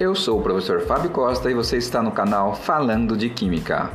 Eu sou o professor Fábio Costa e você está no canal Falando de Química.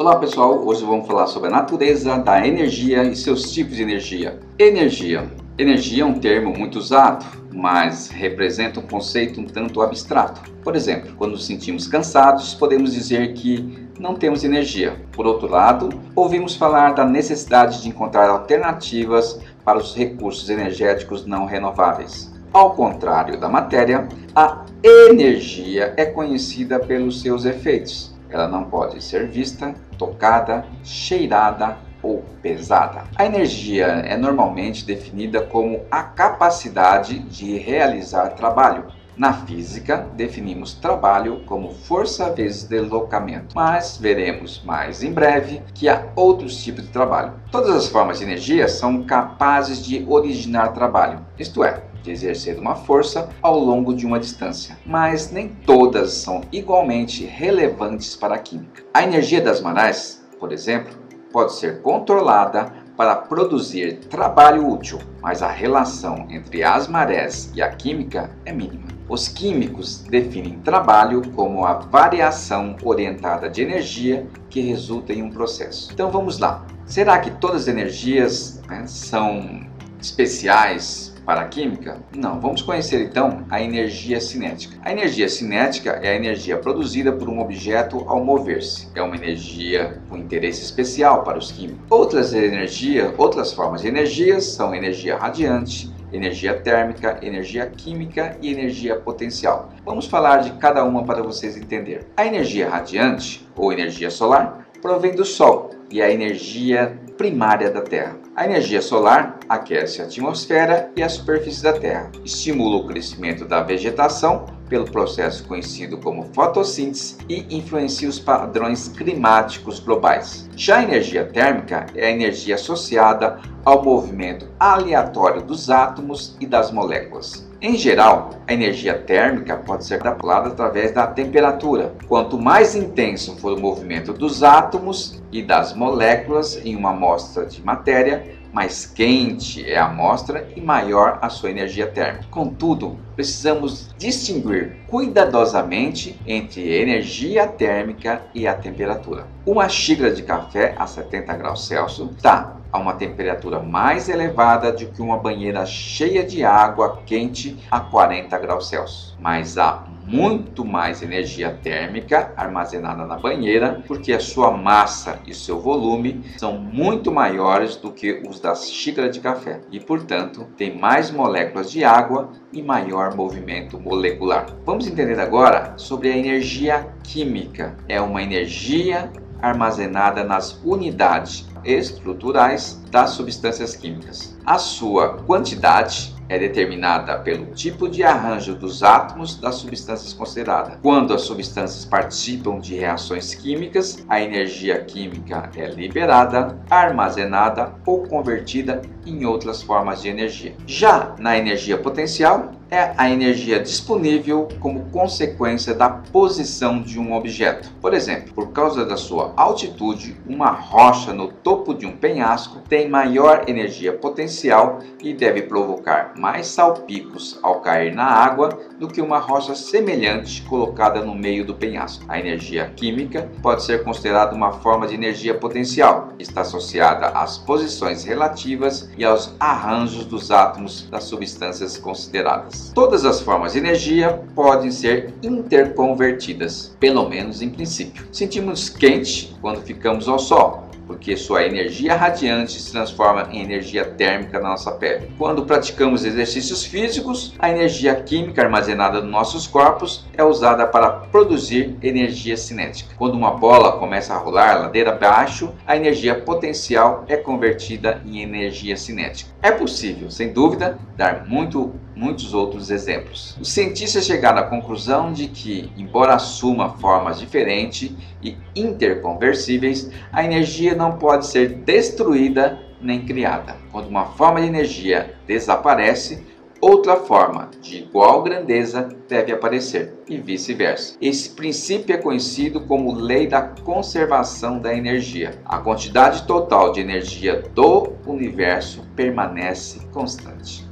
Olá pessoal, hoje vamos falar sobre a natureza da energia e seus tipos de energia. Energia. Energia é um termo muito usado, mas representa um conceito um tanto abstrato. Por exemplo, quando nos sentimos cansados, podemos dizer que não temos energia. Por outro lado, ouvimos falar da necessidade de encontrar alternativas para os recursos energéticos não renováveis. Ao contrário da matéria, a energia é conhecida pelos seus efeitos. Ela não pode ser vista, tocada, cheirada ou pesada. A energia é normalmente definida como a capacidade de realizar trabalho, na física, definimos trabalho como força vezes deslocamento, mas veremos mais em breve que há outros tipos de trabalho. Todas as formas de energia são capazes de originar trabalho, isto é, de exercer uma força ao longo de uma distância, mas nem todas são igualmente relevantes para a química. A energia das marés, por exemplo, pode ser controlada para produzir trabalho útil, mas a relação entre as marés e a química é mínima. Os químicos definem trabalho como a variação orientada de energia que resulta em um processo. Então vamos lá. Será que todas as energias né, são especiais para a química? Não. Vamos conhecer então a energia cinética. A energia cinética é a energia produzida por um objeto ao mover-se. É uma energia com interesse especial para os químicos. Outras energias, outras formas de energia são energia radiante, energia térmica, energia química e energia potencial. Vamos falar de cada uma para vocês entenderem. A energia radiante, ou energia solar, provém do Sol e a energia primária da Terra. A energia solar aquece a atmosfera e a superfície da Terra, estimula o crescimento da vegetação pelo processo conhecido como fotossíntese e influencia os padrões climáticos globais. Já a energia térmica é a energia associada ao movimento aleatório dos átomos e das moléculas. Em geral, a energia térmica pode ser calculada através da temperatura. Quanto mais intenso for o movimento dos átomos e das moléculas em uma amostra de matéria, mais quente é a amostra e maior a sua energia térmica. Contudo, precisamos distinguir cuidadosamente entre energia térmica e a temperatura. Uma xícara de café a 70 graus Celsius está a uma temperatura mais elevada do que uma banheira cheia de água quente a 40 graus Celsius, mas há muito mais energia térmica armazenada na banheira, porque a sua massa e seu volume são muito maiores do que os da xícara de café e, portanto, tem mais moléculas de água e maior movimento molecular. Vamos entender agora sobre a energia química. É uma energia armazenada nas unidades estruturais das substâncias químicas. A sua quantidade é determinada pelo tipo de arranjo dos átomos das substâncias consideradas. Quando as substâncias participam de reações químicas, a energia química é liberada, armazenada ou convertida em outras formas de energia. Já na energia potencial, é a energia disponível como consequência da posição de um objeto. Por exemplo, por causa da sua altitude, uma rocha no topo de um penhasco tem maior energia potencial e deve provocar mais salpicos ao cair na água do que uma rocha semelhante colocada no meio do penhasco. A energia química pode ser considerada uma forma de energia potencial, está associada às posições relativas e aos arranjos dos átomos das substâncias consideradas. Todas as formas de energia podem ser interconvertidas, pelo menos em princípio. Sentimos quente quando ficamos ao sol, porque sua energia radiante se transforma em energia térmica na nossa pele. Quando praticamos exercícios físicos, a energia química armazenada nos nossos corpos é usada para produzir energia cinética. Quando uma bola começa a rolar ladeira abaixo, a energia potencial é convertida em energia cinética. É possível, sem dúvida, dar muito, muitos outros exemplos. Os cientistas chegaram à conclusão de que, embora assuma formas diferentes e interconversíveis, a energia não pode ser destruída nem criada. Quando uma forma de energia desaparece, outra forma de igual grandeza deve aparecer, e vice-versa. Esse princípio é conhecido como lei da conservação da energia. A quantidade total de energia do universo permanece constante.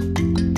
you